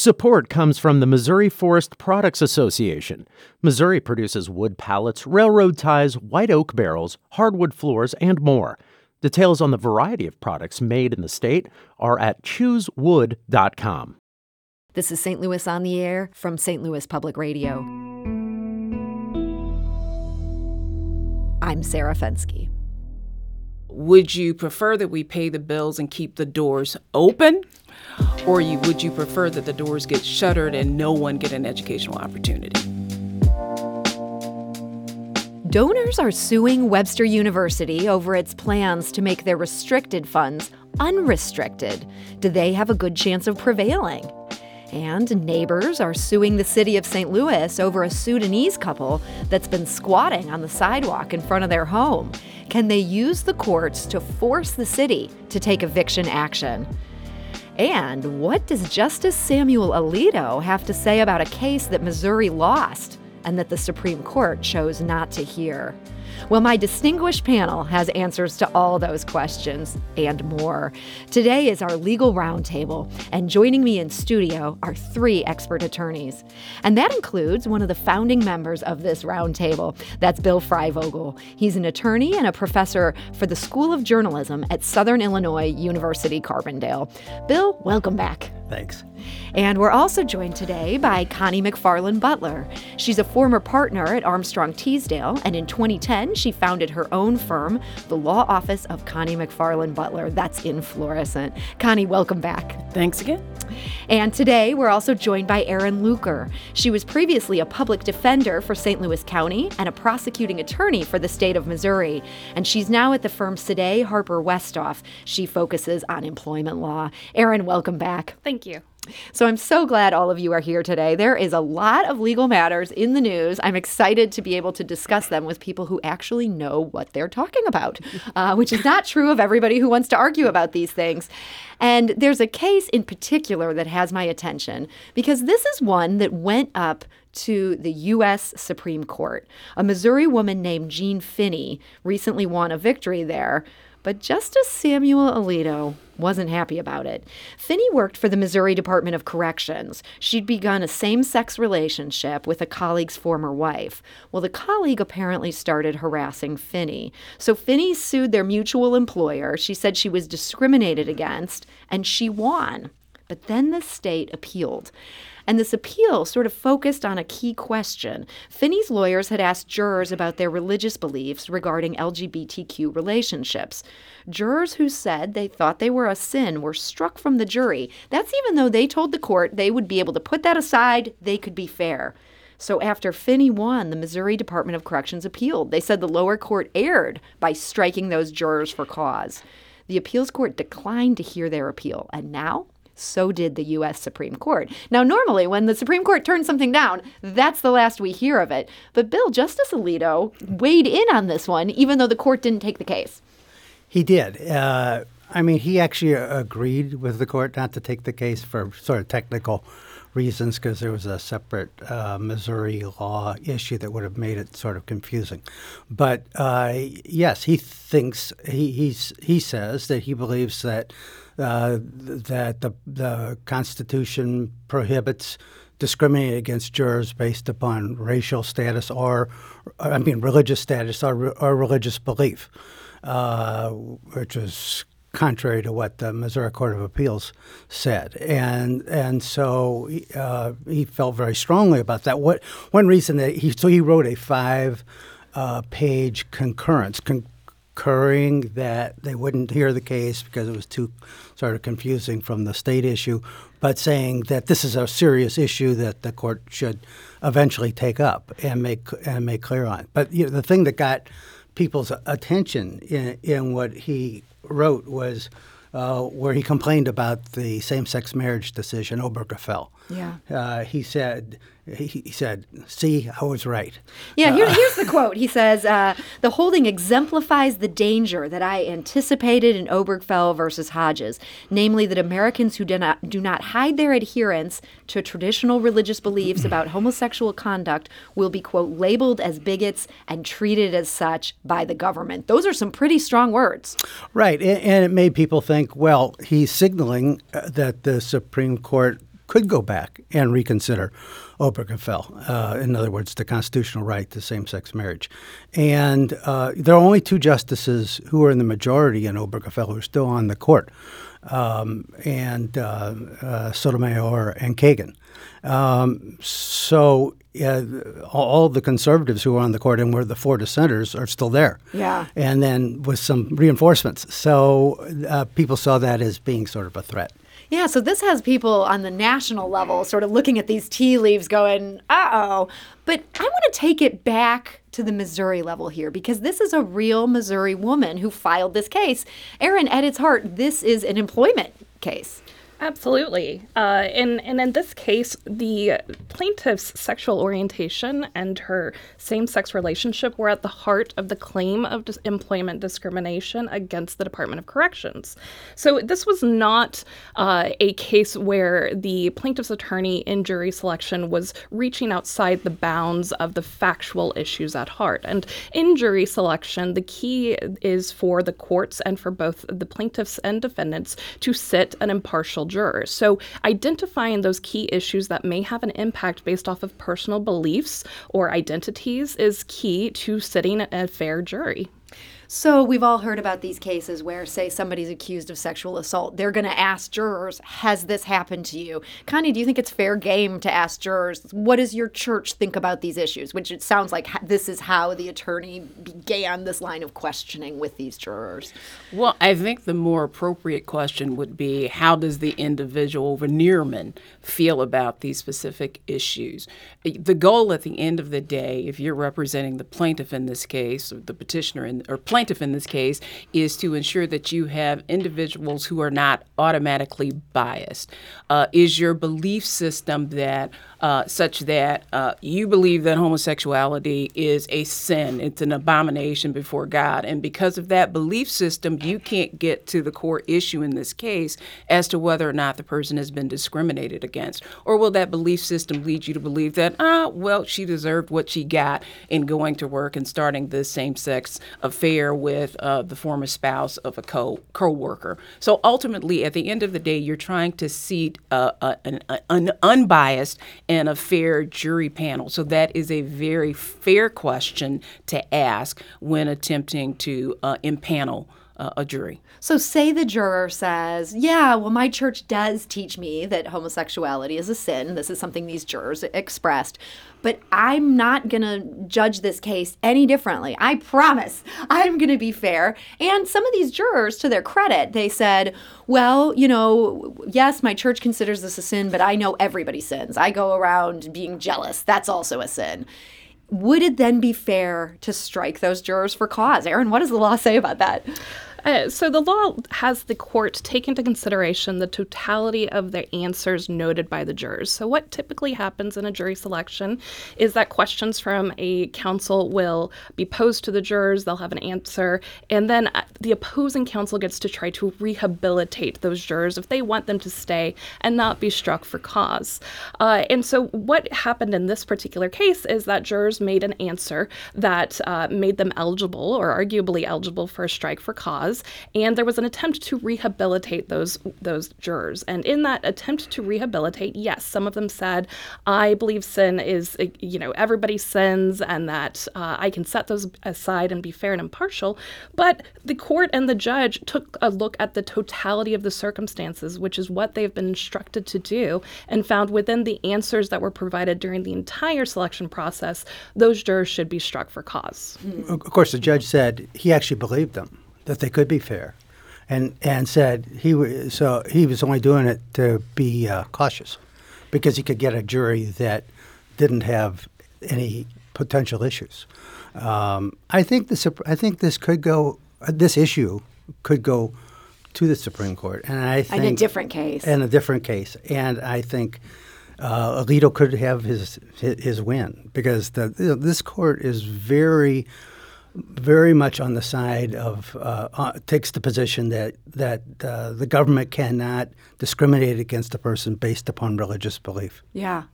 Support comes from the Missouri Forest Products Association. Missouri produces wood pallets, railroad ties, white oak barrels, hardwood floors, and more. Details on the variety of products made in the state are at choosewood.com. This is St. Louis on the Air from St. Louis Public Radio. I'm Sarah Fenske. Would you prefer that we pay the bills and keep the doors open? Or you, would you prefer that the doors get shuttered and no one get an educational opportunity? Donors are suing Webster University over its plans to make their restricted funds unrestricted. Do they have a good chance of prevailing? And neighbors are suing the city of St. Louis over a Sudanese couple that's been squatting on the sidewalk in front of their home. Can they use the courts to force the city to take eviction action? And what does Justice Samuel Alito have to say about a case that Missouri lost and that the Supreme Court chose not to hear? Well, my distinguished panel has answers to all those questions and more. Today is our legal roundtable, and joining me in studio are three expert attorneys. And that includes one of the founding members of this roundtable. That's Bill Freivogel. He's an attorney and a professor for the School of Journalism at Southern Illinois University Carbondale. Bill, welcome back. Thanks. And we're also joined today by Connie McFarland Butler. She's a former partner at Armstrong Teasdale, and in 2010, she founded her own firm, the Law Office of Connie McFarland Butler. That's in Florissant. Connie, welcome back. Thanks again. And today, we're also joined by Erin Lueker. She was previously a public defender for St. Louis County and a prosecuting attorney for the state of Missouri. And she's now at the firm Sade Harper Westoff. She focuses on employment law. Erin, welcome back. Thank you. So I'm so glad all of you are here today. There is a lot of legal matters in the news. I'm excited to be able to discuss them with people who actually know what they're talking about, uh, which is not true of everybody who wants to argue about these things. And there's a case in particular that has my attention because this is one that went up to the U.S. Supreme Court. A Missouri woman named Jean Finney recently won a victory there but Justice Samuel Alito wasn't happy about it. Finney worked for the Missouri Department of Corrections. She'd begun a same sex relationship with a colleague's former wife. Well, the colleague apparently started harassing Finney. So Finney sued their mutual employer. She said she was discriminated against, and she won. But then the state appealed. And this appeal sort of focused on a key question. Finney's lawyers had asked jurors about their religious beliefs regarding LGBTQ relationships. Jurors who said they thought they were a sin were struck from the jury. That's even though they told the court they would be able to put that aside, they could be fair. So after Finney won, the Missouri Department of Corrections appealed. They said the lower court erred by striking those jurors for cause. The appeals court declined to hear their appeal, and now so did the U.S. Supreme Court. Now, normally, when the Supreme Court turns something down, that's the last we hear of it. But Bill, Justice Alito weighed in on this one, even though the court didn't take the case. He did. Uh, I mean, he actually agreed with the court not to take the case for sort of technical reasons because there was a separate uh, Missouri law issue that would have made it sort of confusing. But uh, yes, he thinks he he says that he believes that uh, that the the Constitution prohibits discriminating against jurors based upon racial status or, I mean, religious status or, or religious belief, uh, which is contrary to what the Missouri Court of Appeals said, and and so uh, he felt very strongly about that. What one reason that he so he wrote a five uh, page concurrence. Con- concurring that they wouldn't hear the case because it was too sort of confusing from the state issue, but saying that this is a serious issue that the court should eventually take up and make and make clear on. But you know, the thing that got people's attention in, in what he wrote was uh, where he complained about the same-sex marriage decision, Obergefell. Yeah. Uh, he said he, said, "See, I was right." Yeah, here, uh, here's the quote. He says, uh, "The holding exemplifies the danger that I anticipated in Obergefell versus Hodges, namely that Americans who do not do not hide their adherence to traditional religious beliefs about homosexual conduct will be quote labeled as bigots and treated as such by the government." Those are some pretty strong words. Right, and, and it made people think, well, he's signaling uh, that the Supreme Court could go back and reconsider Obergefell. Uh, in other words, the constitutional right to same-sex marriage. And uh, there are only two justices who are in the majority in Obergefell who are still on the court, um, and uh, uh Sotomayor and Kagan. Um, so uh, all the conservatives who are on the court and were the four dissenters are still there. Yeah. And then with some reinforcements. So uh, people saw that as being sort of a threat. Yeah, so this has people on the national level sort of looking at these tea leaves going, uh oh. But I want to take it back to the Missouri level here because this is a real Missouri woman who filed this case. Erin, at its heart, this is an employment case. Absolutely. Uh, and, and in this case, the plaintiff's sexual orientation and her same sex relationship were at the heart of the claim of dis- employment discrimination against the Department of Corrections. So this was not uh, a case where the plaintiff's attorney in jury selection was reaching outside the bounds of the factual issues at heart. And in jury selection, the key is for the courts and for both the plaintiffs and defendants to sit an impartial jurors. So, identifying those key issues that may have an impact based off of personal beliefs or identities is key to sitting a fair jury. So we've all heard about these cases where, say, somebody's accused of sexual assault. They're going to ask jurors, "Has this happened to you?" Connie, do you think it's fair game to ask jurors, "What does your church think about these issues?" Which it sounds like this is how the attorney began this line of questioning with these jurors. Well, I think the more appropriate question would be, "How does the individual venireman feel about these specific issues?" The goal at the end of the day, if you're representing the plaintiff in this case, or the petitioner in, or plaintiff plaintiff in this case is to ensure that you have individuals who are not automatically biased. Uh, is your belief system that uh, such that uh, you believe that homosexuality is a sin, it's an abomination before God. And because of that belief system, you can't get to the core issue in this case as to whether or not the person has been discriminated against. Or will that belief system lead you to believe that, ah, well, she deserved what she got in going to work and starting this same sex affair with uh, the former spouse of a co worker? So ultimately, at the end of the day, you're trying to seat uh, an, an unbiased and a fair jury panel. So that is a very fair question to ask when attempting to uh, impanel a jury. So, say the juror says, Yeah, well, my church does teach me that homosexuality is a sin. This is something these jurors expressed. But I'm not going to judge this case any differently. I promise I'm going to be fair. And some of these jurors, to their credit, they said, Well, you know, yes, my church considers this a sin, but I know everybody sins. I go around being jealous. That's also a sin would it then be fair to strike those jurors for cause? Erin, what does the law say about that? Uh, so the law has the court take into consideration the totality of the answers noted by the jurors. So what typically happens in a jury selection is that questions from a counsel will be posed to the jurors, they'll have an answer, and then uh, the opposing counsel gets to try to rehabilitate those jurors if they want them to stay and not be struck for cause. Uh, and so what happened in this particular case is that jurors made an answer that uh, made them eligible or arguably eligible for a strike for cause cause, and there was an attempt to rehabilitate those those jurors. And in that attempt to rehabilitate, yes, some of them said, "I believe sin is, you know, everybody sins, and that uh, I can set those aside and be fair and impartial." But the court and the judge took a look at the totality of the circumstances, which is what they've been instructed to do, and found within the answers that were provided during the entire selection process, those jurors should be struck for cause. Of course, the judge said he actually believed them that they could be fair, and and said he was so he was only doing it to be uh, cautious, because he could get a jury that didn't have any potential issues. Um, I think this I think this could go uh, this issue could go to the Supreme Court, and I think in a different case. In a different case, and I think. Uh, Alito could have his his win because the, you know, this court is very very much on the side of uh, uh, takes the position that that uh, the government cannot discriminate against a person based upon religious belief. Yeah.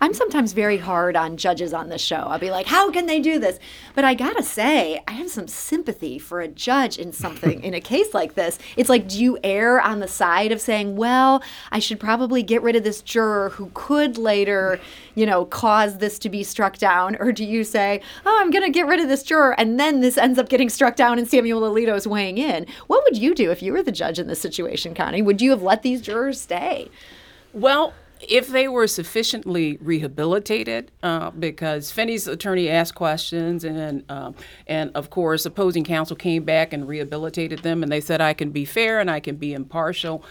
I'm sometimes very hard on judges on this show. I'll be like, how can they do this? But I gotta say, I have some sympathy for a judge in something, in a case like this. It's like, do you err on the side of saying, well, I should probably get rid of this juror who could later, you know, cause this to be struck down? Or do you say, oh, I'm gonna get rid of this juror and then this ends up getting struck down and Samuel Alito is weighing in? What would you do if you were the judge in this situation, Connie? Would you have let these jurors stay? Well, if they were sufficiently rehabilitated, uh, because Finney's attorney asked questions, and um, and of course opposing counsel came back and rehabilitated them, and they said I can be fair and I can be impartial.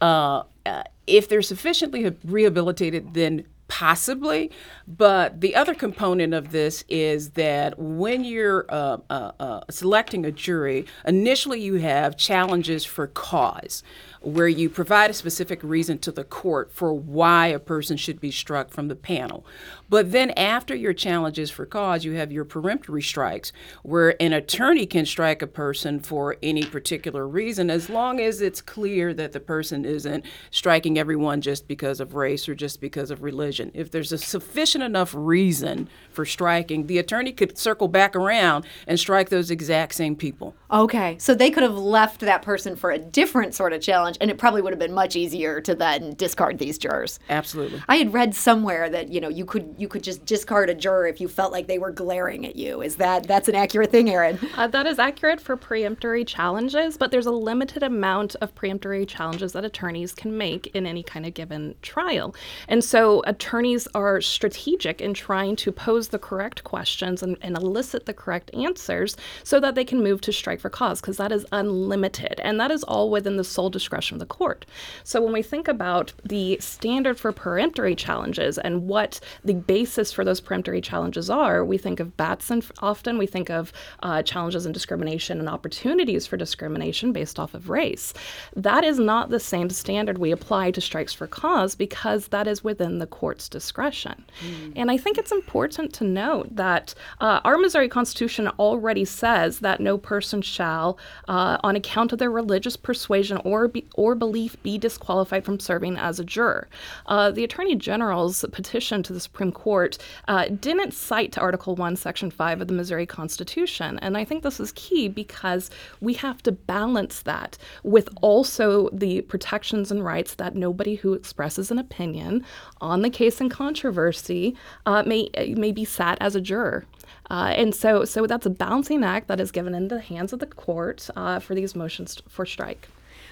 Uh, uh, if they're sufficiently rehabilitated, then Possibly, but the other component of this is that when you're uh, uh, uh, selecting a jury, initially you have challenges for cause where you provide a specific reason to the court for why a person should be struck from the panel. But then after your challenges for cause, you have your peremptory strikes, where an attorney can strike a person for any particular reason as long as it's clear that the person isn't striking everyone just because of race or just because of religion. If there's a sufficient enough reason for striking, the attorney could circle back around and strike those exact same people. Okay, so they could have left that person for a different sort of challenge, and it probably would have been much easier to then discard these jurors. Absolutely. I had read somewhere that you know you could you could just discard a juror if you felt like they were glaring at you. Is that that's an accurate thing, Erin? Uh, that is accurate for preemptory challenges, but there's a limited amount of preemptory challenges that attorneys can make in any kind of given trial, and so attorneys are strategic in trying to pose the correct questions and, and elicit the correct answers so that they can move to strike for cause because that is unlimited and that is all within the sole discretion of the court. So when we think about the standard for peremptory challenges and what the basis for those peremptory challenges are, we think of Batson often, we think of uh, challenges and discrimination and opportunities for discrimination based off of race. That is not the same standard we apply to strikes for cause because that is within the court's discretion. Mm. And I think it's important to note that uh, our Missouri Constitution already says that no person shall, uh, on account of their religious persuasion or be, or belief, be disqualified from serving as a juror. Uh, the Attorney General's petition to the Supreme Court uh, didn't cite to Article One, Section Five of the Missouri Constitution, and I think this is key because we have to balance that with also the protections and rights that nobody who expresses an opinion on the case in controversy uh, may may be sat as a juror. Uh, and so, so that's a balancing act that is given into the hands of the court uh, for these motions for strike.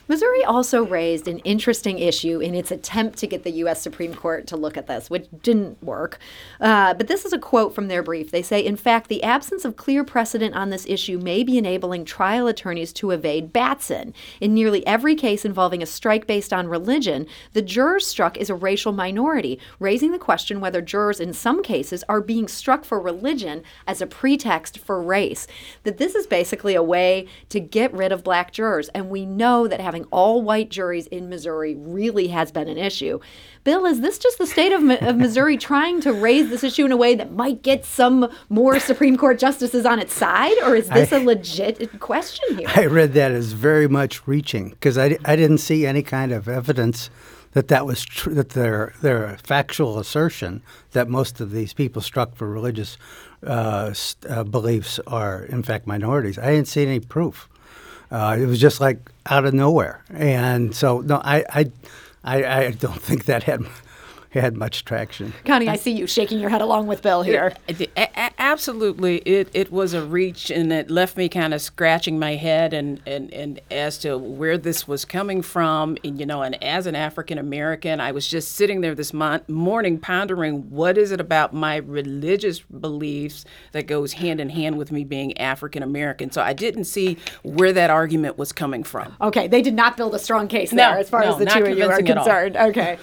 Missouri also raised an interesting issue in its attempt to get the U.S. Supreme Court to look at this, which didn't work. Uh, but this is a quote from their brief. They say, in fact, the absence of clear precedent on this issue may be enabling trial attorneys to evade Batson. In nearly every case involving a strike based on religion, the jurors struck is a racial minority, raising the question whether jurors in some cases are being struck for religion as a pretext for race. That this is basically a way to get rid of black jurors. And we know that having all white juries in Missouri really has been an issue. Bill, is this just the state of, of Missouri trying to raise this issue in a way that might get some more Supreme Court justices on its side, or is this I, a legit question here? I read that as very much reaching because I, I didn't see any kind of evidence that that was true, that their their factual assertion that most of these people struck for religious uh, uh, beliefs are in fact minorities. I didn't see any proof. Uh, it was just like out of nowhere, and so no, I, I, I, I don't think that had had much traction. Connie, I see you shaking your head along with Bill here. It, it, absolutely, it, it was a reach, and it left me kind of scratching my head, and, and, and as to where this was coming from, and, you know, and as an African American, I was just sitting there this mon- morning pondering what is it about my religious beliefs that goes hand in hand with me being African American. So I didn't see where that argument was coming from. Okay, they did not build a strong case there, as far no, as the two of you are concerned. Okay.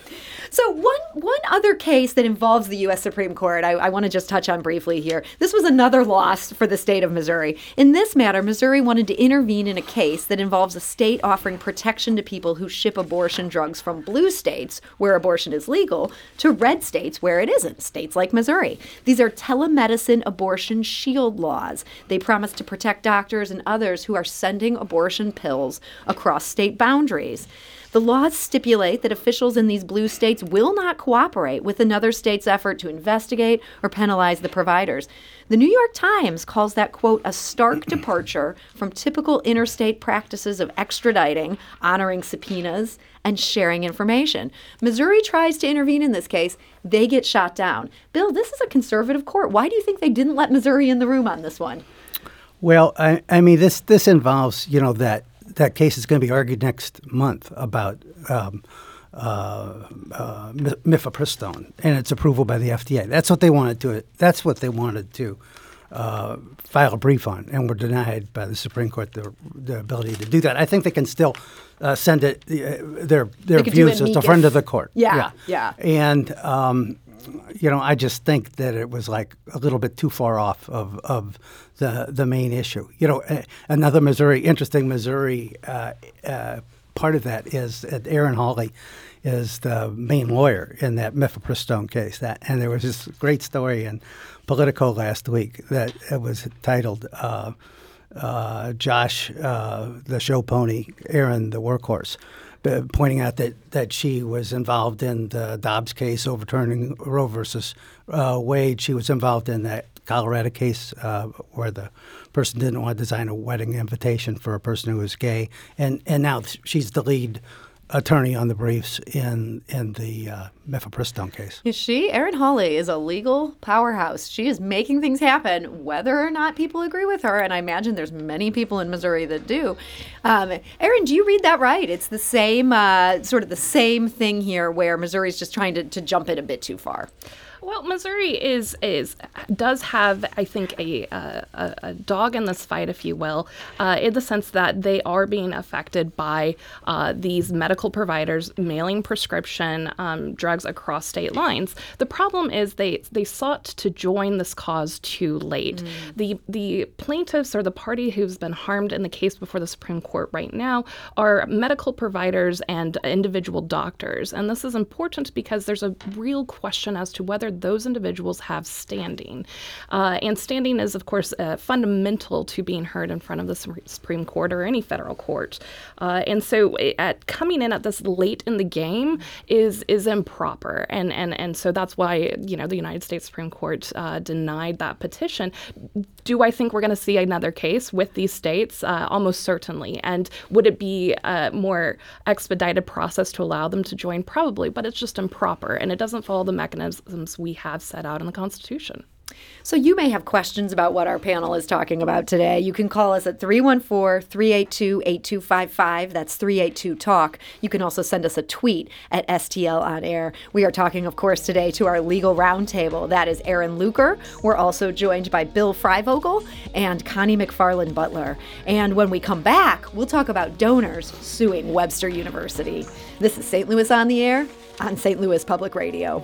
So one one other case that involves the U.S. Supreme Court, I, I want to just touch on briefly here. This was another loss for the state of Missouri. In this matter, Missouri wanted to intervene in a case that involves a state offering protection to people who ship abortion drugs from blue states, where abortion is legal, to red states where it isn't, states like Missouri. These are telemedicine abortion shield laws. They promise to protect doctors and others who are sending abortion pills across state boundaries. The laws stipulate that officials in these blue states will not cooperate with another state's effort to investigate or penalize the providers. The New York Times calls that, quote, a stark departure from typical interstate practices of extraditing, honoring subpoenas, and sharing information. Missouri tries to intervene in this case. They get shot down. Bill, this is a conservative court. Why do you think they didn't let Missouri in the room on this one? Well, I, I mean, this this involves you know that that case is going to be argued next month about um, uh, uh, mifepristone and its approval by the FDA. That's what they wanted to. That's what they wanted to uh, file a brief on, and were denied by the Supreme Court the, the ability to do that. I think they can still uh, send it uh, their their views as a friend of the court. Yeah, yeah. yeah. And um, you know, I just think that it was like a little bit too far off of, of the the main issue. You know, another Missouri interesting Missouri uh, uh, part of that is that Erin Hawley is the main lawyer in that mifepristone case. That and there was this great story in Politico last week that it was titled. Uh, uh, Josh, uh, the show pony, Erin, the workhorse, uh, pointing out that, that she was involved in the Dobbs case overturning Roe versus uh, Wade. She was involved in that Colorado case uh, where the person didn't want to design a wedding invitation for a person who was gay, and and now she's the lead attorney on the briefs in in the uh, mifepristone case. Is she? Erin Hawley is a legal powerhouse. She is making things happen, whether or not people agree with her. And I imagine there's many people in Missouri that do. Um, Erin, do you read that right? It's the same uh, sort of the same thing here, where Missouri's just trying to, to jump it a bit too far. Well, Missouri is is does have, I think, a a, a dog in this fight, if you will, uh, in the sense that they are being affected by uh, these medical providers mailing prescription um, drugs across state lines. The problem is they they sought to join this cause too late. Mm. The the plaintiffs or the party who's been harmed in the case before the Supreme Court right now are medical providers and individual doctors, and this is important because there's a real question as to whether those individuals have standing. Uh, and standing is, of course, uh, fundamental to being heard in front of the Supreme Court or any federal court. Uh, and so, at coming in at this late in the game is is improper, and and and so that's why you know the United States Supreme Court uh, denied that petition. Do I think we're going to see another case with these states? Uh, almost certainly. And would it be a more expedited process to allow them to join? Probably, but it's just improper, and it doesn't follow the mechanisms we have set out in the Constitution. So you may have questions about what our panel is talking about today. You can call us at 314-382-8255. That's 382 Talk. You can also send us a tweet at STL on air. We are talking of course today to our legal roundtable. That is Erin Lueker. We're also joined by Bill Freivogel and Connie McFarland Butler. And when we come back, we'll talk about donors suing Webster University. This is St. Louis on the air on St. Louis Public Radio.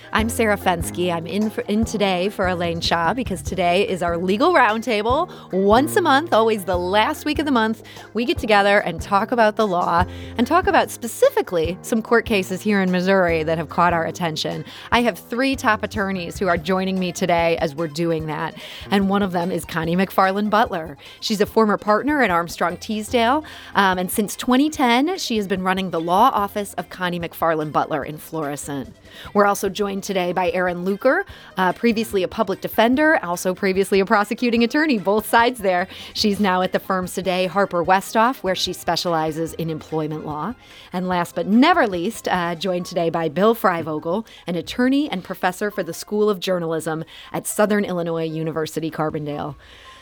I'm Sarah Fenske. I'm in for, in today for Elaine Cha because today is our legal roundtable. Once a month, always the last week of the month, we get together and talk about the law and talk about specifically some court cases here in Missouri that have caught our attention. I have three top attorneys who are joining me today as we're doing that, and one of them is Connie McFarland Butler. She's a former partner at Armstrong Teasdale, um, and since 2010, she has been running the law office of Connie McFarland Butler in Florissant. We're also joined today by Erin Lueker, uh, previously a public defender, also previously a prosecuting attorney, both sides there. She's now at the firm today, Harper Westoff, where she specializes in employment law. And last but never least, uh, joined today by Bill Freivogel, an attorney and professor for the School of Journalism at Southern Illinois University, Carbondale.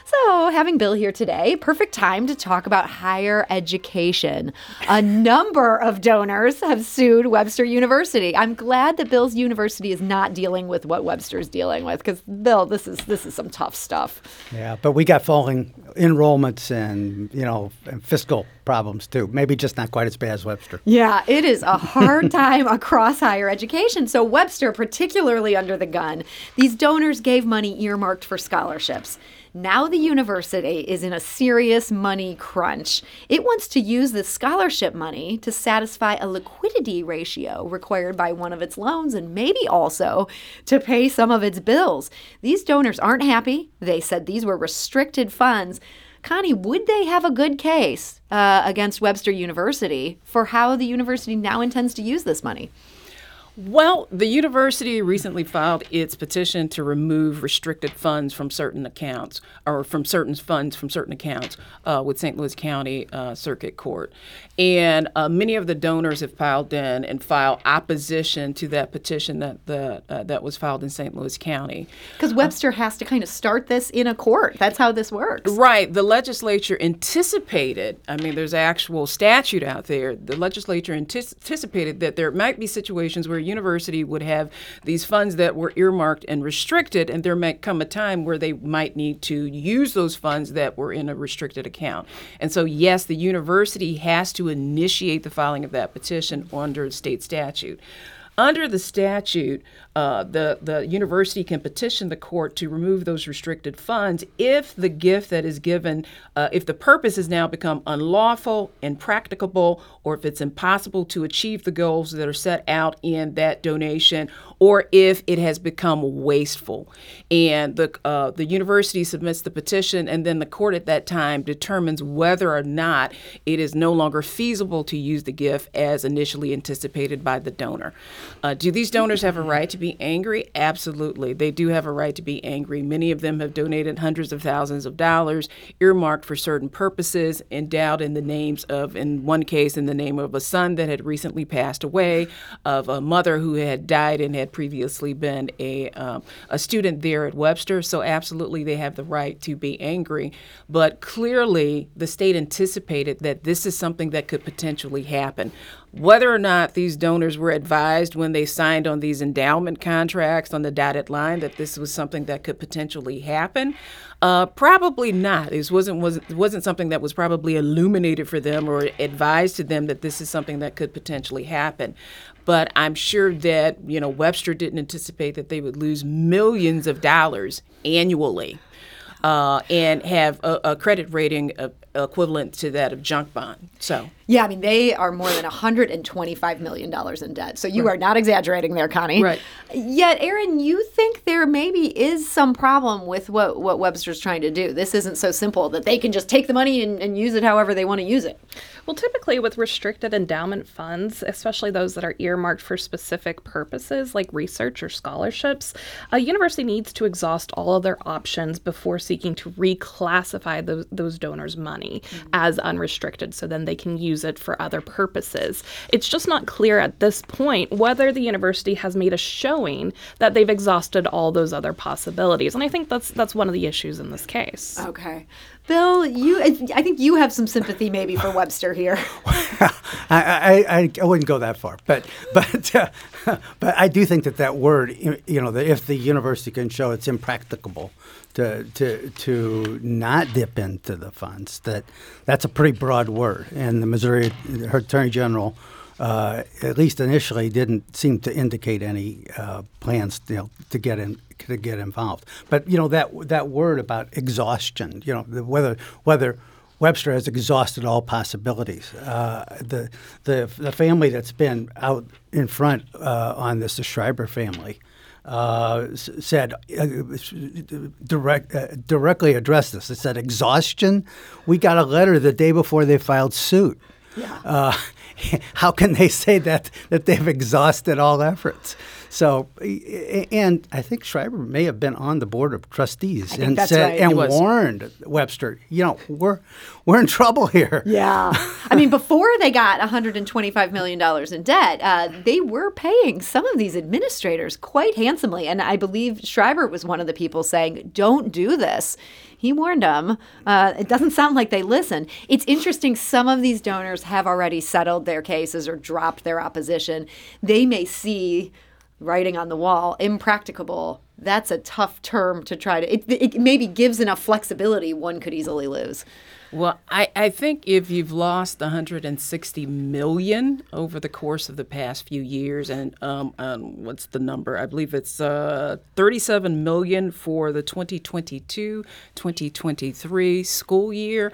So, having Bill here today, perfect time to talk about higher education. A number of donors have sued Webster University. I'm glad that Bill's university is not dealing with what Webster's dealing with because Bill, this is this is some tough stuff. Yeah, but we got falling enrollments and you know and fiscal problems too. Maybe just not quite as bad as Webster. Yeah, it is a hard time across higher education. So Webster, particularly under the gun, these donors gave money earmarked for scholarships. Now the university is in a serious money crunch. It wants to use the scholarship money to satisfy a liquidity ratio required by one of its loans and maybe also to pay some of its bills. These donors aren't happy. They said these were restricted funds. Connie, would they have a good case uh, against Webster University for how the university now intends to use this money? Well, the university recently filed its petition to remove restricted funds from certain accounts, or from certain funds from certain accounts uh, with St. Louis County uh, Circuit Court. And uh, many of the donors have filed in and filed opposition to that petition that the uh, that was filed in St. Louis County. Because Webster has to kind of start this in a court. That's how this works. Right. The legislature anticipated, I mean, there's actual statute out there. The legislature anticipated that there might be situations where a university would have these funds that were earmarked and restricted, and there might come a time where they might need to use those funds that were in a restricted account. And so, yes, the university has to initiate the filing of that petition under state statute. Under the statute, uh, the, the university can petition the court to remove those restricted funds if the gift that is given, uh, if the purpose has now become unlawful, impracticable, or if it's impossible to achieve the goals that are set out in that donation, or if it has become wasteful. And the, uh, the university submits the petition, and then the court at that time determines whether or not it is no longer feasible to use the gift as initially anticipated by the donor. Uh, do these donors have a right to be angry? Absolutely. They do have a right to be angry. Many of them have donated hundreds of thousands of dollars earmarked for certain purposes, endowed in the names of, in one case, in the name of a son that had recently passed away, of a mother who had died and had previously been a, um, a student there at Webster. So, absolutely, they have the right to be angry. But clearly, the state anticipated that this is something that could potentially happen whether or not these donors were advised when they signed on these endowment contracts on the dotted line that this was something that could potentially happen, uh, probably not. This wasn't was wasn't something that was probably illuminated for them or advised to them that this is something that could potentially happen. But I'm sure that you know Webster didn't anticipate that they would lose millions of dollars annually. Uh, and have a, a credit rating of, equivalent to that of junk bond. So yeah, I mean, they are more than $125 million in debt. So you right. are not exaggerating there, Connie. Right. Yet, Erin, you think there maybe is some problem with what, what Webster's trying to do. This isn't so simple that they can just take the money and, and use it however they want to use it. Well, typically with restricted endowment funds, especially those that are earmarked for specific purposes like research or scholarships, a university needs to exhaust all of their options before seeking to reclassify those, those donors' money mm-hmm. as unrestricted so then they can use it for other purposes. It's just not clear at this point whether the university has made a showing that they've exhausted all those other possibilities. And I think that's that's one of the issues in this case. Okay. Bill, you I think you have some sympathy maybe for Webster here. I, I, I, wouldn't go that far, but but uh, but I do think that that word, you know, if the university can show it's impracticable to to to not dip into the funds, that that's a pretty broad word, and the Missouri Attorney General uh, at least initially, didn't seem to indicate any uh, plans you know, to get in to get involved. But you know that that word about exhaustion, you know, whether whether Webster has exhausted all possibilities. Uh, the the the family that's been out in front uh, on this, the Schreiber family. Uh, said uh, direct, uh, directly addressed this. It said exhaustion. We got a letter the day before they filed suit. Yeah. How can they say that that they've exhausted all efforts? So, and I think Schreiber may have been on the board of trustees and said right. and warned Webster, you know, we're we're in trouble here. Yeah, I mean, before they got 125 million dollars in debt, uh, they were paying some of these administrators quite handsomely, and I believe Schreiber was one of the people saying, "Don't do this." He warned them. Uh, it doesn't sound like they listen. It's interesting. Some of these donors have already settled their cases or dropped their opposition. They may see writing on the wall, impracticable. That's a tough term to try to. It, it maybe gives enough flexibility one could easily lose. Well, I, I think if you've lost 160 million over the course of the past few years, and um, um, what's the number? I believe it's uh, 37 million for the 2022-2023 school year.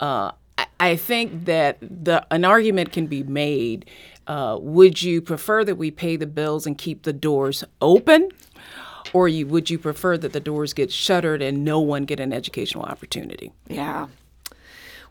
Uh, I, I think that the an argument can be made. Uh, would you prefer that we pay the bills and keep the doors open? Or you, would you prefer that the doors get shuttered and no one get an educational opportunity? Yeah.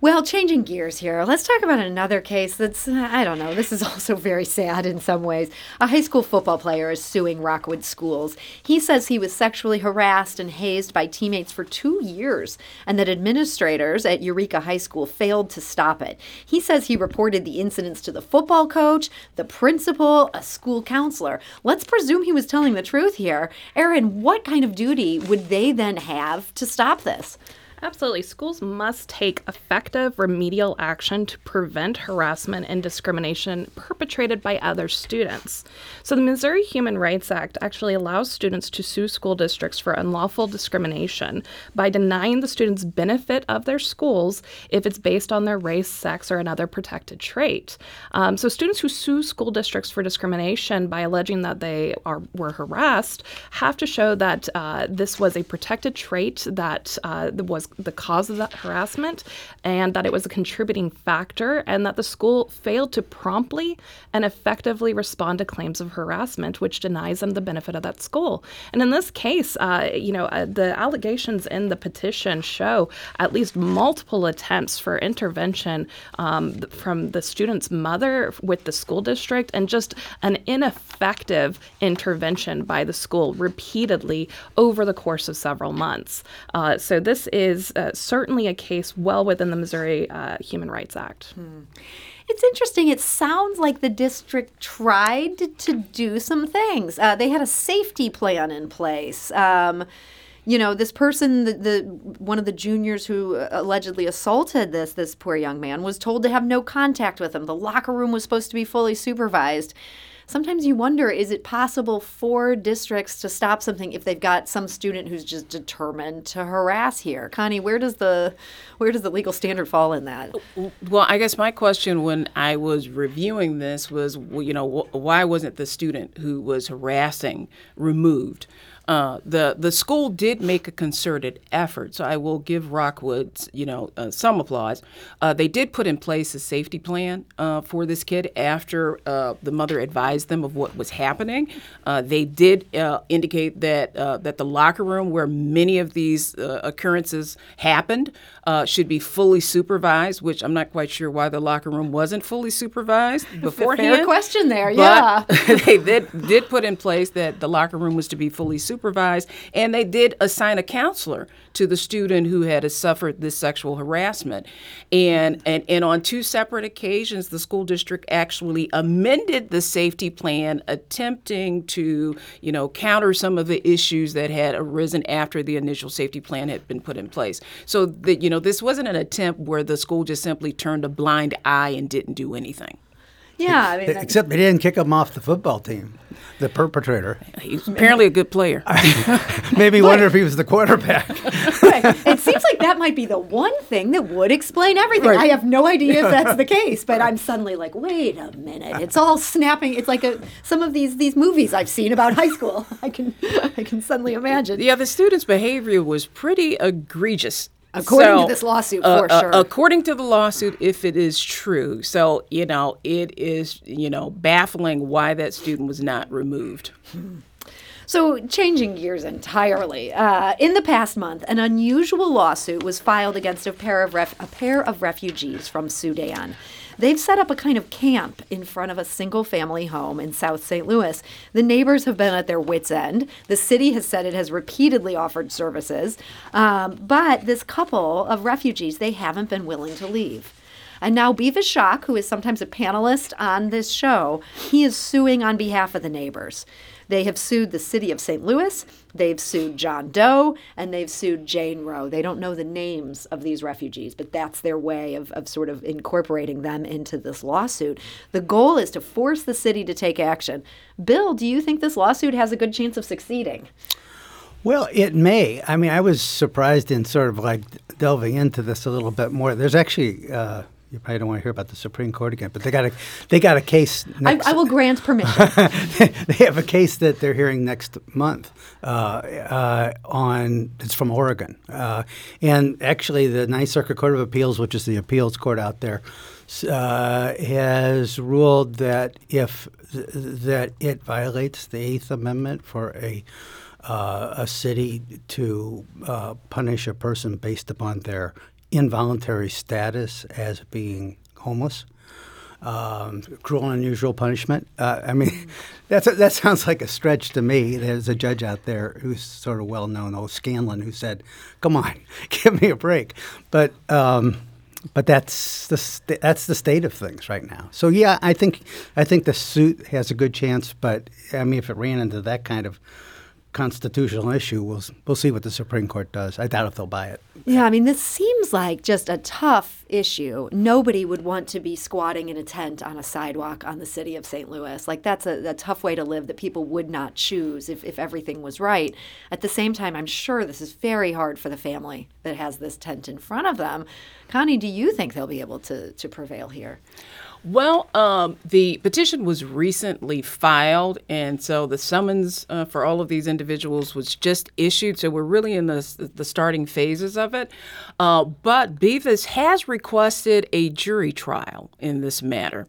Well, changing gears here, let's talk about another case that's, I don't know, this is also very sad in some ways. A high school football player is suing Rockwood Schools. He says he was sexually harassed and hazed by teammates for two years and that administrators at Eureka High School failed to stop it. He says he reported the incidents to the football coach, the principal, a school counselor. Let's presume he was telling the truth here. Erin, what kind of duty would they then have to stop this? Absolutely. Schools must take effective remedial action to prevent harassment and discrimination perpetrated by other students. So, the Missouri Human Rights Act actually allows students to sue school districts for unlawful discrimination by denying the students benefit of their schools if it's based on their race, sex, or another protected trait. Um, so, students who sue school districts for discrimination by alleging that they are were harassed have to show that uh, this was a protected trait that uh, was the cause of that harassment and that it was a contributing factor and that the school failed to promptly and effectively respond to claims of harassment, which denies them the benefit of that school. And in this case, uh, you know, uh, the allegations in the petition show at least multiple attempts for intervention um, from the student's mother with the school district and just an ineffective intervention by the school repeatedly over the course of several months. Uh, so this is uh, certainly a case well within the Missouri uh, Human Rights Act. Hmm. It's interesting. It sounds like the district tried to do some things. Uh, they had a safety plan in place. Um, you know, this person, the, the, one of the juniors who allegedly assaulted this this poor young man, was told to have no contact with him. The locker room was supposed to be fully supervised sometimes you wonder is it possible for districts to stop something if they've got some student who's just determined to harass here? Connie where does the where does the legal standard fall in that? Well i guess my question when i was reviewing this was you know why wasn't the student who was harassing removed uh, the the school did make a concerted effort, so I will give Rockwood, you know, uh, some applause. Uh, they did put in place a safety plan uh, for this kid after uh, the mother advised them of what was happening. Uh, they did indicate that that the locker room where many of these occurrences happened Uh, should be fully supervised, which I'm not quite sure why the locker room wasn't fully supervised beforehand. Fair question there, yeah. they did did put in place that the locker room was to be fully supervised, and they did assign a counselor to the student who had suffered this sexual harassment. And, and, and on two separate occasions, the school district actually amended the safety plan, attempting to, you know, counter some of the issues that had arisen after the initial safety plan had been put in place. So that, you know, this wasn't an attempt where the school just simply turned a blind eye and didn't do anything. Yeah, I mean, except they didn't kick him off the football team. The perpetrator. He's apparently a good player. Maybe wonder if he was the quarterback. right. It seems like that might be the one thing that would explain everything. Right. I have no idea if that's the case, but I'm suddenly like, wait a minute. It's all snapping. It's like a, some of these these movies I've seen about high school. I can I can suddenly imagine. Yeah, the student's behavior was pretty egregious According so, to this lawsuit, uh, for uh, sure. according to the lawsuit, if it is true. So, you know, it is, you know, baffling why that student was not removed. So, changing gears entirely, uh, in the past month, an unusual lawsuit was filed against a pair of ref- a pair of refugees from Sudan. They've set up a kind of camp in front of a single family home in South St. Louis. The neighbors have been at their wits' end. The city has said it has repeatedly offered services. Um, but this couple of refugees, they haven't been willing to leave. And now Bevis Schock, who is sometimes a panelist on this show, he is suing on behalf of the neighbors. They have sued the city of St. Louis, they've sued John Doe, and they've sued Jane Roe. They don't know the names of these refugees, but that's their way of, of sort of incorporating them into this lawsuit. The goal is to force the city to take action. Bill, do you think this lawsuit has a good chance of succeeding? Well, it may. I mean, I was surprised in sort of like delving into this a little bit more. There's actually uh, you probably don't want to hear about the Supreme Court again, but they got a they got a case. I, I, will grant permission. they have a case that they're hearing next month uh, uh, on. It's from Oregon, uh, and actually the Ninth Circuit Court of Appeals, which is the appeals court out there, uh, has ruled that if th- that it violates the Eighth Amendment for a uh, a city to uh, punish a person based upon their involuntary status as being homeless. Um, cruel and unusual punishment. Uh, I mean, that's a, that sounds like a stretch to me. There's a judge out there who's sort of well known, old Scanlon, who said, "Come on, give me a break." But um, but that's the st- that's the state of things right now. So yeah, I think I think the suit has a good chance. But I mean, if it ran into that kind of constitutional issue. We'll we'll see what the Supreme Court does. I doubt if they'll buy it. Yeah, I mean, this seems like just a tough issue. Nobody would want to be squatting in a tent on a sidewalk on the city of St. Louis. Like that's a, a tough way to live that people would not choose if, if everything was right. At the same time, I'm sure this is very hard for the family that has this tent in front of them. Connie, do you think they'll be able to to prevail here? Well, um, the petition was recently filed, and so the summons uh, for all of these individuals was just issued. So we're really in the, the starting phases of it. Uh, but Bevis has requested a jury trial in this matter,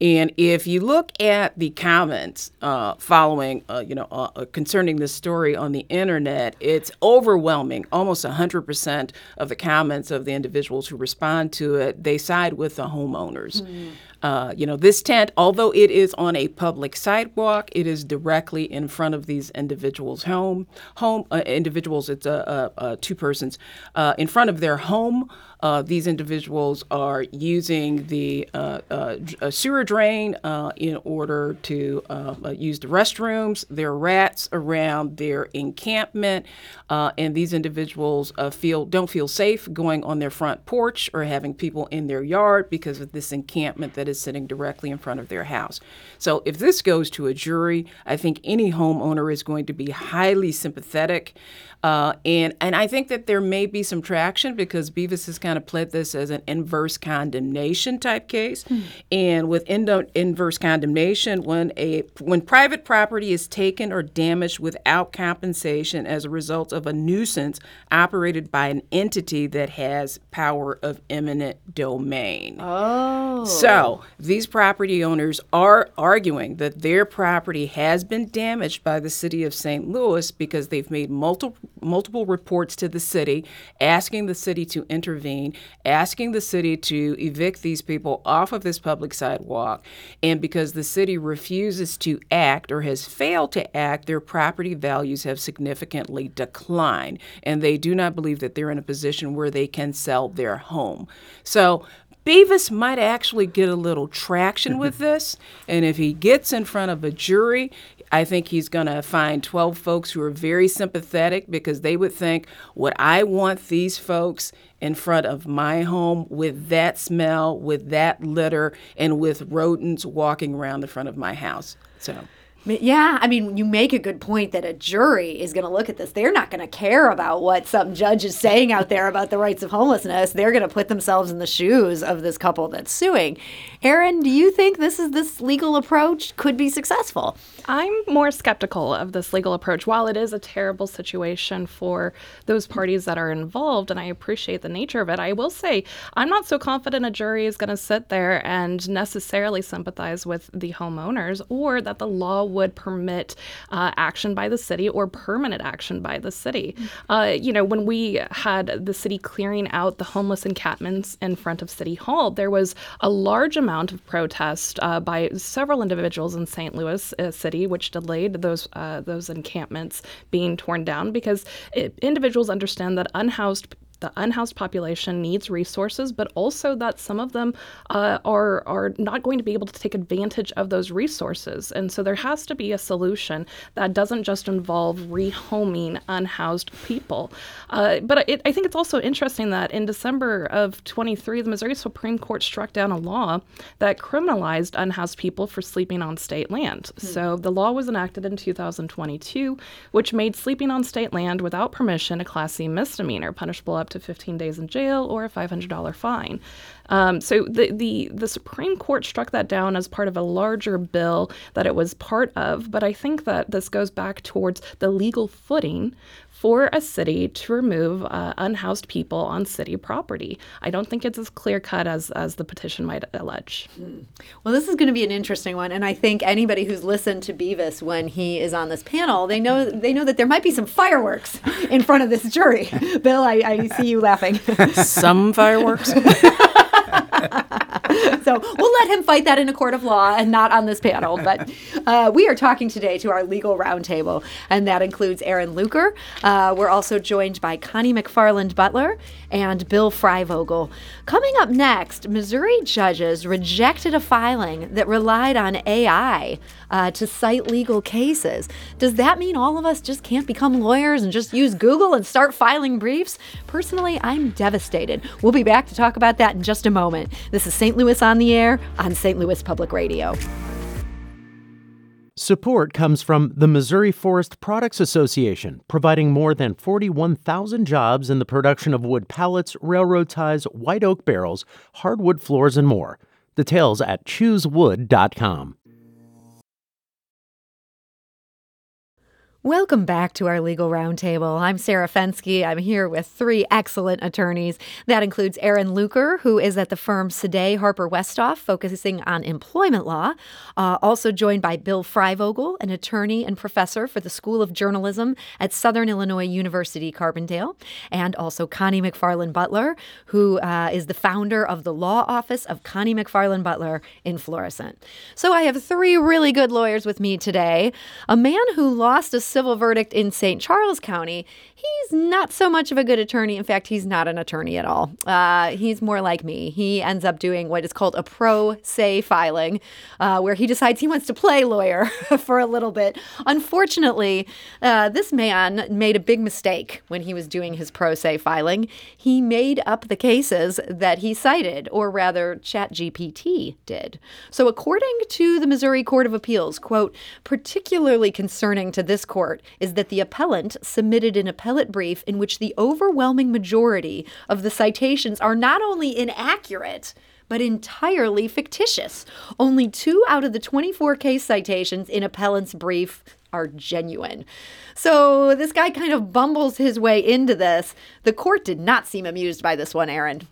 and if you look at the comments uh, following, uh, you know, uh, uh, concerning this story on the internet, it's overwhelming. Almost 100% of the comments of the individuals who respond to it, they side with the homeowners. Mm. Uh, you know, this tent, although it is on a public sidewalk, it is directly in front of these individuals' home. Home uh, individuals, it's uh, two persons uh, in front of their home. Uh, these individuals are using the uh, uh, sewer drain uh, in order to use the restrooms. There are rats around their encampment, and these individuals feel don't feel safe going on their front porch or having people in their yard because of this encampment that is sitting directly in front of their house. So, if this goes to a jury, I think any homeowner is going to be highly sympathetic. Uh, and and I think that there may be some traction because Bevis has kind of played this as an inverse condemnation type case. Hmm. And with inverse condemnation, when a when private property is taken or damaged without compensation as a result of a nuisance operated by an entity that has power of eminent domain. Oh. So these property owners are arguing that their property has been damaged by the city of St. Louis because they've made multiple multiple reports to the city, asking the city to intervene, asking the city to evict these people off of this public sidewalk. And because the city refuses to act or has failed to act, their property values have significantly declined. And they do not believe that they're in a position where they can sell their home. So Bevis might actually get a little traction with this. And if he gets in front of a jury, I think he's going to find 12 folks who are very sympathetic because they would think, would I want these folks in front of my home with that smell, with that litter, and with rodents walking around the front of my house? So. Yeah, I mean, you make a good point that a jury is going to look at this. They're not going to care about what some judge is saying out there about the rights of homelessness. They're going to put themselves in the shoes of this couple that's suing. Erin, do you think this is this legal approach could be successful? I'm more skeptical of this legal approach. While it is a terrible situation for those parties that are involved, and I appreciate the nature of it, I will say I'm not so confident a jury is going to sit there and necessarily sympathize with the homeowners or that the law would permit uh, action by the city or permanent action by the city. Uh, you know, when we had the city clearing out the homeless encampments in front of City Hall, there was a large amount of protest uh, by several individuals in St. Louis uh, City, which delayed those uh, those encampments being torn down because it, individuals understand that unhoused the unhoused population needs resources, but also that some of them uh, are are not going to be able to take advantage of those resources. And so there has to be a solution that doesn't just involve rehoming unhoused people. Uh, but it, I think it's also interesting that in December of 23, the Missouri Supreme Court struck down a law that criminalized unhoused people for sleeping on state land. Hmm. So the law was enacted in 2022, which made sleeping on state land without permission a Class C misdemeanor, punishable up to 15 days in jail or a $500 fine. Um, so the, the the Supreme Court struck that down as part of a larger bill that it was part of. But I think that this goes back towards the legal footing for a city to remove uh, unhoused people on city property. I don't think it's as clear cut as, as the petition might allege. Mm. Well, this is going to be an interesting one, and I think anybody who's listened to Bevis when he is on this panel, they know they know that there might be some fireworks in front of this jury. Bill, I, I see you laughing. some fireworks. so we'll let him fight that in a court of law and not on this panel. But uh, we are talking today to our legal roundtable, and that includes Erin Lueker. Uh, we're also joined by Connie McFarland Butler and Bill Freivogel. Coming up next, Missouri judges rejected a filing that relied on AI uh, to cite legal cases. Does that mean all of us just can't become lawyers and just use Google and start filing briefs? Personally, I'm devastated. We'll be back to talk about that in just a moment. This is St. Louis on the Air on St. Louis Public Radio. Support comes from the Missouri Forest Products Association, providing more than 41,000 jobs in the production of wood pallets, railroad ties, white oak barrels, hardwood floors, and more. Details at choosewood.com. Welcome back to our legal roundtable. I'm Sarah Fenske. I'm here with three excellent attorneys. That includes Erin Lueker, who is at the firm Sedey Harper Westhoff, focusing on employment law. Uh, also joined by Bill Freivogel, an attorney and professor for the School of Journalism at Southern Illinois University, Carbondale, and also Connie McFarland Butler, who uh, is the founder of the law office of Connie McFarland Butler in Florissant. So I have three really good lawyers with me today. A man who lost a civil verdict in St. Charles County, he's not so much of a good attorney. In fact, he's not an attorney at all. Uh, he's more like me. He ends up doing what is called a pro se filing, uh, where he decides he wants to play lawyer for a little bit. Unfortunately, uh, this man made a big mistake when he was doing his pro se filing. He made up the cases that he cited, or rather, ChatGPT did. So, according to the Missouri Court of Appeals, quote, particularly concerning to this court is that the appellant submitted an appellate brief in which the overwhelming majority of the citations are not only inaccurate, but entirely fictitious. Only two out of the 24 case citations in appellant's brief are genuine. So this guy kind of bumbles his way into this. The court did not seem amused by this one, Erin.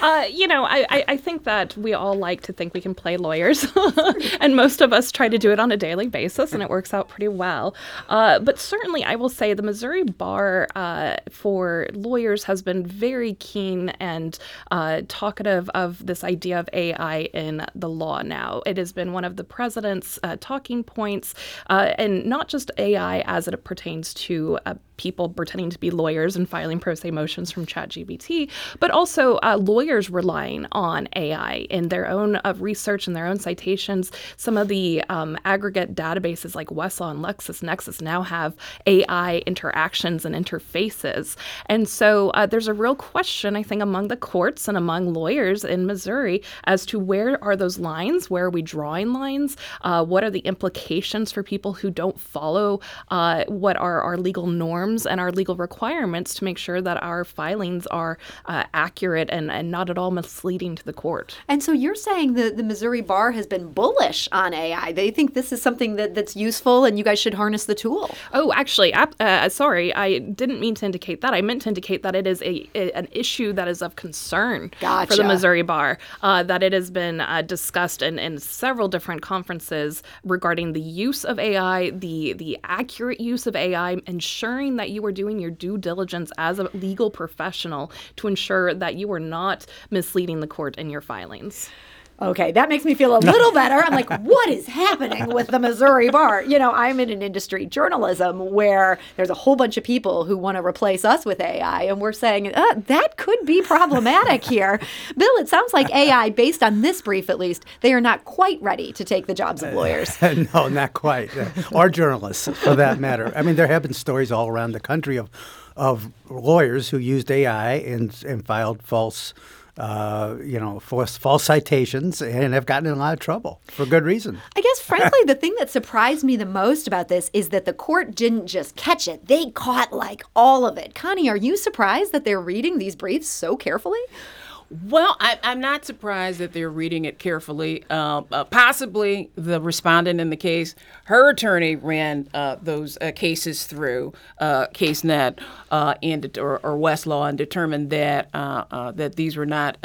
Uh, you know, I, I think that we all like to think we can play lawyers, and most of us try to do it on a daily basis, and it works out pretty well. Uh, but certainly, I will say the Missouri bar uh, for lawyers has been very keen and uh, talkative of this idea of AI in the law now. It has been one of the president's uh, talking points, and not just AI as it pertains to people pretending to be lawyers and filing pro se motions from ChatGPT, but also uh, lawyers relying on AI in their own uh, research and their own citations. Some of the um, aggregate databases like Westlaw and LexisNexis now have AI interactions and interfaces. And so uh, there's a real question, I think, among the courts and among lawyers in Missouri as to where are those lines? Where are we drawing lines? Uh, what are the implications for people who don't follow uh, what are our legal norms? and our legal requirements to make sure that our filings are uh, accurate and, and not at all misleading to the court. And so you're saying that the Missouri bar has been bullish on AI. They think this is something that, that's useful and you guys should harness the tool. Oh, actually, uh, sorry, I didn't mean to indicate that. I meant to indicate that it is a, a an issue that is of concern gotcha. for the Missouri bar, uh, that it has been uh, discussed in, in several different conferences regarding the use of AI, the, the accurate use of AI, ensuring that you are doing your due diligence as a legal professional to ensure that you are not misleading the court in your filings. Okay, that makes me feel a little better. I'm like, what is happening with the Missouri bar? You know, I'm in an industry journalism where there's a whole bunch of people who want to replace us with AI, and we're saying uh, that could be problematic here. Bill, it sounds like AI, based on this brief at least, they are not quite ready to take the jobs of lawyers. no, not quite, uh, or journalists for that matter. I mean, there have been stories all around the country of of lawyers who used AI and and filed false uh, you know, false, false citations and have gotten in a lot of trouble for good reason. I guess, frankly, the thing that surprised me the most about this is that the court didn't just catch it, they caught like all of it. Connie, are you surprised that they're reading these briefs so carefully? Well, I, am not surprised that they're reading it carefully. Uh, uh, possibly the respondent in the case, her attorney ran uh, those uh, cases through uh, CaseNet uh, and or, or, Westlaw and determined that that these were not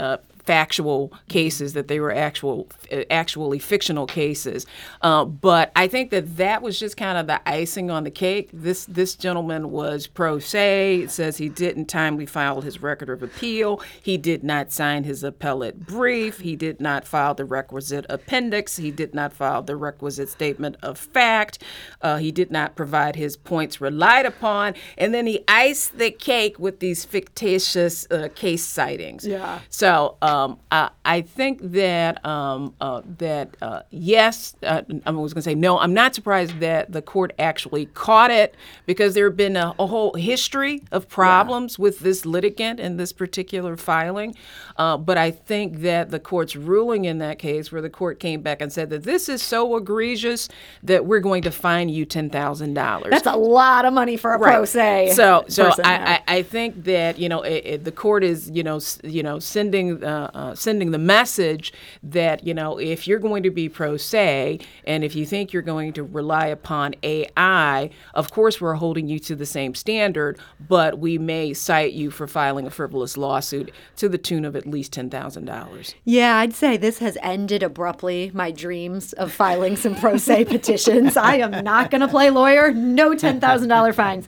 factual cases that they were actual actually fictional cases. Uh, but I think that that was just kind of the icing on the cake. This this gentleman was pro se. It says he didn't timely file his record of appeal. He did not sign his appellate brief. He did not file the requisite appendix. He did not file the requisite statement of fact. Uh, he did not provide his points relied upon. And then he iced the cake with these fictitious uh, case sightings. Yeah. So uh, um, I, I, think that um, uh, that uh, yes, uh, I was going to say no. I'm not surprised that the court actually caught it because there have been a, a whole history of problems yeah. with this litigant and this particular filing. Uh, but I think that the court's ruling in that case, where the court came back and said that this is so egregious that we're going to fine you ten thousand dollars. That's a lot of money for a right. pro se. So, so I, I, I, think that you know it, it, the court is you know you know sending uh, uh, sending the message that you know if you're going to be pro se and if you think you're going to rely upon AI, of course we're holding you to the same standard, but we may cite you for filing a frivolous lawsuit to the tune of at least ten thousand dollars. Yeah, I'd say this has ended abruptly my dreams of filing some pro se petitions. I am not going to play lawyer. No ten thousand dollar fines.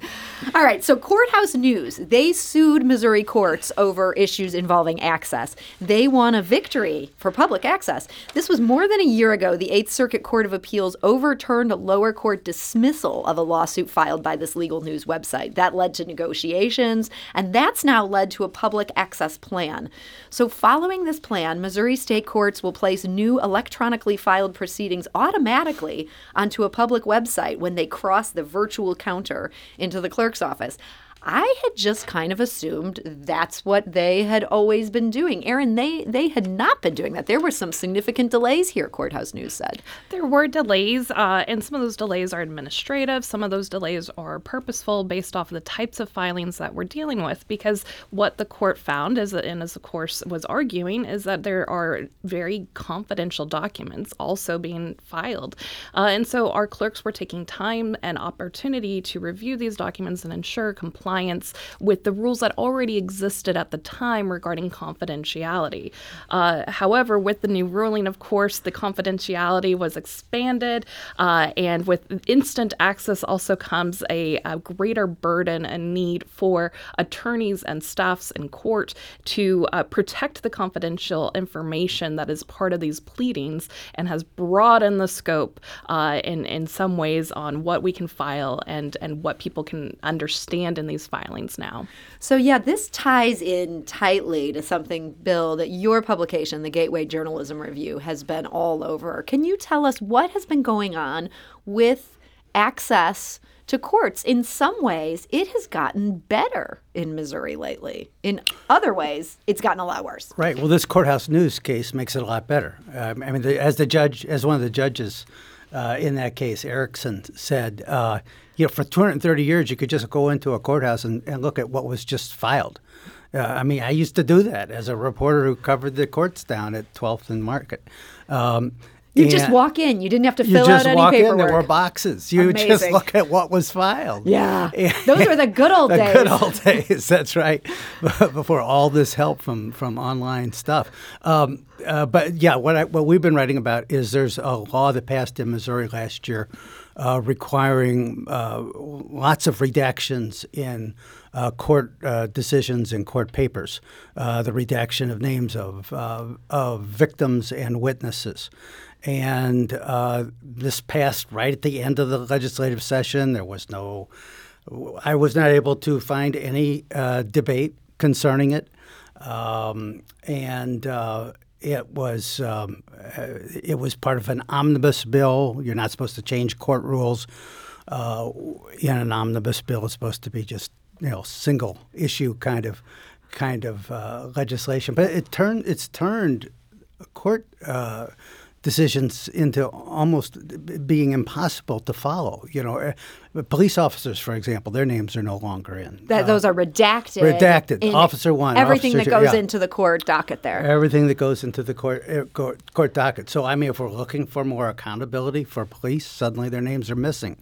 All right, so Courthouse News they sued Missouri courts over issues involving access. They won a victory for public access. This was more than a year ago. The Eighth Circuit Court of Appeals overturned a lower court dismissal of a lawsuit filed by this legal news website. That led to negotiations, and that's now led to a public access plan. So, following this plan, Missouri state courts will place new electronically filed proceedings automatically onto a public website when they cross the virtual counter into the clerk's office. I had just kind of assumed that's what they had always been doing. Erin, they they had not been doing that. There were some significant delays here. Courthouse News said there were delays, uh, and some of those delays are administrative. Some of those delays are purposeful, based off of the types of filings that we're dealing with. Because what the court found is that, and as the course was arguing, is that there are very confidential documents also being filed, uh, and so our clerks were taking time and opportunity to review these documents and ensure compliance compliance with the rules that already existed at the time regarding confidentiality. Uh, however, with the new ruling, of course, the confidentiality was expanded, uh, and with instant access also comes a, a, greater burden and need for attorneys and staffs in court to uh, protect the confidential information that is part of these pleadings and has broadened the scope uh, in, in some ways on what we can file and, and what people can understand in these these filings now. So, yeah, this ties in tightly to something, Bill, that your publication, the Gateway Journalism Review, has been all over. Can you tell us what has been going on with access? to courts. In some ways, it has gotten better in Missouri lately. In other ways, it's gotten a lot worse. Right. Well, this courthouse news case makes it a lot better. Um, I mean, the, as the judge, as one of the judges uh, in that case, Erickson said, uh, you know, for 230 years, you could just go into a courthouse and, and look at what was just filed. Uh, I mean, I used to do that as a reporter who covered the courts down at 12th and Market. Um, You just walk in. You didn't have to fill out any walk paperwork. in. There were boxes. You just look at what was filed. Yeah. Those were the good old the days. good old days. That's right. Before all this help from from online stuff. Um, uh, but yeah, what I, what we've been writing about is there's a law that passed in Missouri last year, uh, requiring uh, lots of redactions in. Uh, court uh, decisions and court papers, uh, the redaction of names of uh, of victims and witnesses, and this passed right at the end of the legislative session. There was no I was not able to find any debate concerning it, um, and it was um, uh, it was part of an omnibus bill. You're not supposed to change court rules uh, in an omnibus bill. It's supposed to be just you know single issue kind of kind of uh, legislation. But it turned it's turned court. Uh, decisions into almost being impossible to follow. You know, uh, police officers, for example, their names are no longer in. That those are redacted. redacted. Officer one, Everything officer that two, goes yeah. into the court docket there. Everything that goes into the court, uh, court court docket. So I mean, if we're looking for more accountability for police, suddenly their names are missing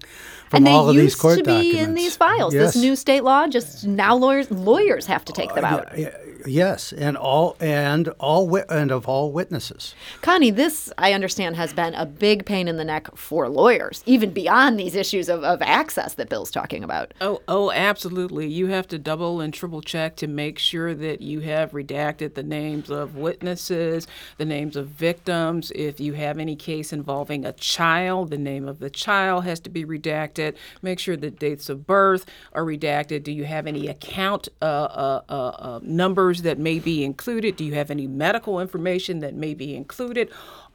from and all of these court documents. to be documents. in these files. Yes. This new state law just now lawyers lawyers have to take them out. Yeah, yes, and all and all and of all witnesses. Connie, this I understand has been a big pain in the neck for lawyers, even beyond these issues of, of access that Bill's talking about. Oh, oh, absolutely. You have to double and triple check to make sure that you have redacted the names of witnesses, the names of victims. If you have any case involving a child, the name of the child has to be redacted. Make sure the dates of birth are redacted. Do you have any account uh, uh, uh, uh, numbers that may be included? Do you have any medical information that may be included?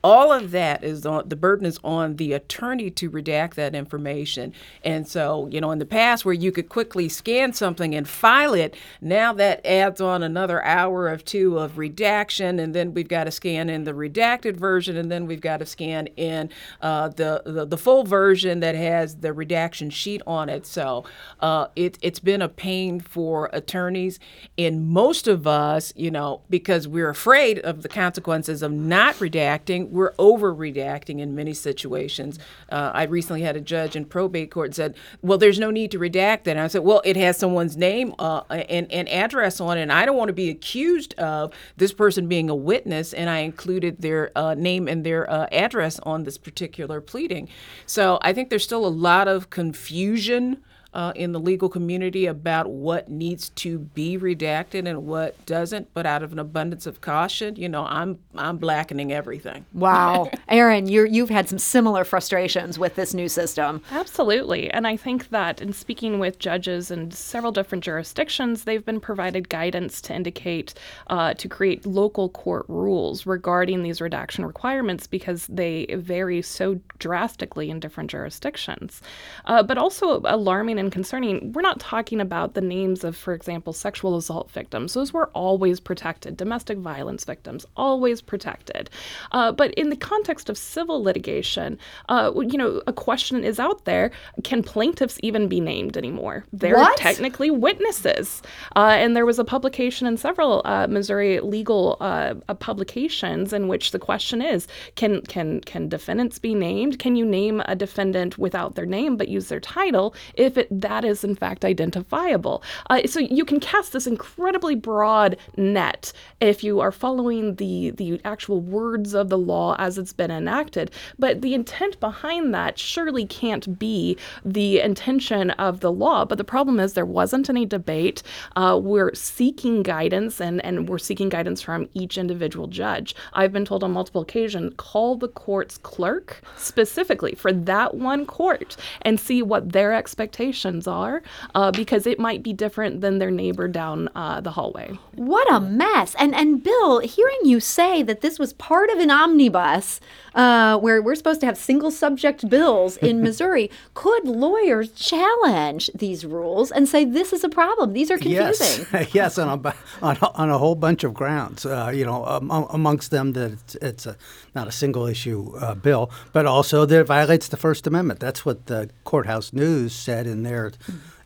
All of that is on the burden is on the attorney to redact that information. And so you know in the past where you could quickly scan something and file it now that adds on another hour or two of redaction and then we've got to scan in the redacted version and then we've got to scan in uh, the, the the full version that has the redaction sheet on it. So uh, it, it's been a pain for attorneys and most of us you know because we're afraid of the consequences of not redacting we're over redacting in many situations. Uh, I recently had a judge in probate court said, "Well, there's no need to redact that." And I said, "Well, it has someone's name uh, and, and address on it, and I don't want to be accused of this person being a witness." And I included their uh, name and their uh, address on this particular pleading. So I think there's still a lot of confusion uh, in the legal community about what needs to be redacted and what doesn't. But out of an abundance of caution, you know, I'm I'm blackening everything. Wow. Erin, you you've had some similar frustrations with this new system. Absolutely. And I think that in speaking with judges in several different jurisdictions, they've been provided guidance to indicate, uh, to create local court rules regarding these redaction requirements because they vary so drastically in different jurisdictions. Uh, but also alarming and concerning, we're not talking about the names of, for example, sexual assault victims. Those were always protected. Domestic violence victims, always protected. Uh, but in the context of civil litigation, uh, you know, a question is out there can plaintiffs even be named anymore? They're What? technically witnesses. Uh, and there was a publication in several uh, Missouri legal uh, uh, publications in which the question is can, can, can defendants be named? Can you name a defendant without their name but use their title if it, that is in fact identifiable? Uh, so you can cast this incredibly broad net if you are following the, the actual words of the law as it's been enacted. But the intent behind that surely can't be the intention of the law. But the problem is there wasn't any debate. Uh, we're seeking guidance, and, and we're seeking guidance from each individual judge. I've been told on multiple occasions call the court's clerk specifically for that one court and see what their expectations are, uh, because it might be different than their neighbor down uh, the hallway. What a mess. And and Bill, hearing you say that this was part of an omnibus uh, where we're supposed to have single subject bills in Missouri, could lawyers challenge these rules and say this is a problem? These are confusing. Yes, yes, on a, on a, on a whole bunch of grounds. Uh, you know, um, amongst them that it's, it's a, not a single issue uh, bill, but also that it violates the First Amendment. That's what the Courthouse News said in their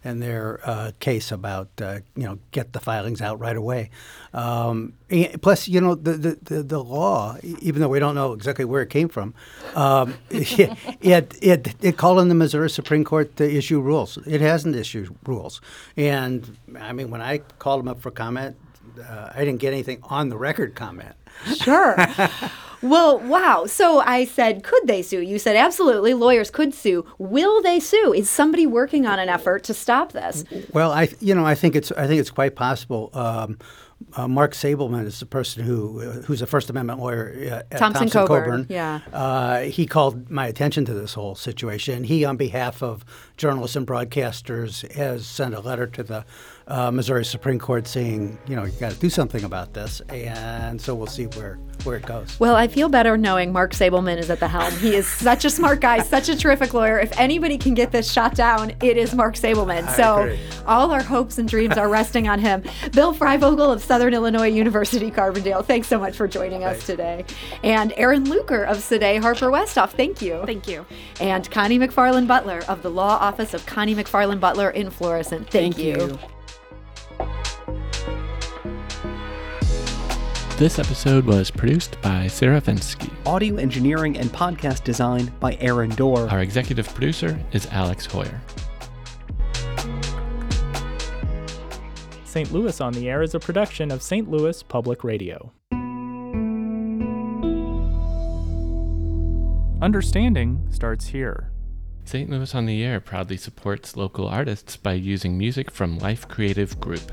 in their uh, case about uh, you know get the filings out right away. Um, plus, you know the, the, the, the, law, even though we don't know exactly where it came from, um, it, it, it it called on the Missouri Supreme Court to issue rules. It hasn't issued rules, and I mean when I called them up for comment, uh, I didn't get anything on the record comment. Sure. well, wow. So I said, could they sue? You said, absolutely. Lawyers could sue. Will they sue? Is somebody working on an effort to stop this? Well, I, you know, I think it's, I think it's quite possible. Um, uh, Mark Sableman is the person who uh, who's a First Amendment lawyer uh, at Thompson, Thompson Coburn. Coburn. Yeah. Uh, he called my attention to this whole situation. He, on behalf of journalists and broadcasters, has sent a letter to the uh, Missouri Supreme Court saying, you know, you got to do something about this. And so we'll see where where it goes. Well, I feel better knowing Mark Sableman is at the helm. He is such a smart guy, such a terrific lawyer. If anybody can get this shot down, it is Mark Sableman. I so agree. all our hopes and dreams are resting on him. Bill Freivogel of Southern Illinois University Carbondale, thanks so much for joining us today. And Erin Lueker of Sedey Harper Westhoff, thank you. Thank you. And Connie McFarland Butler of the Law Office of Connie McFarland Butler in Florissant, thank, Thank you. This episode was produced by Sarah Fenske. Audio engineering and podcast design by Aaron Doerr. Our executive producer is Alex Heuer. St. Louis on the Air is a production of St. Louis Public Radio. Understanding starts here. St. Louis on the Air proudly supports local artists by using music from Life Creative Group.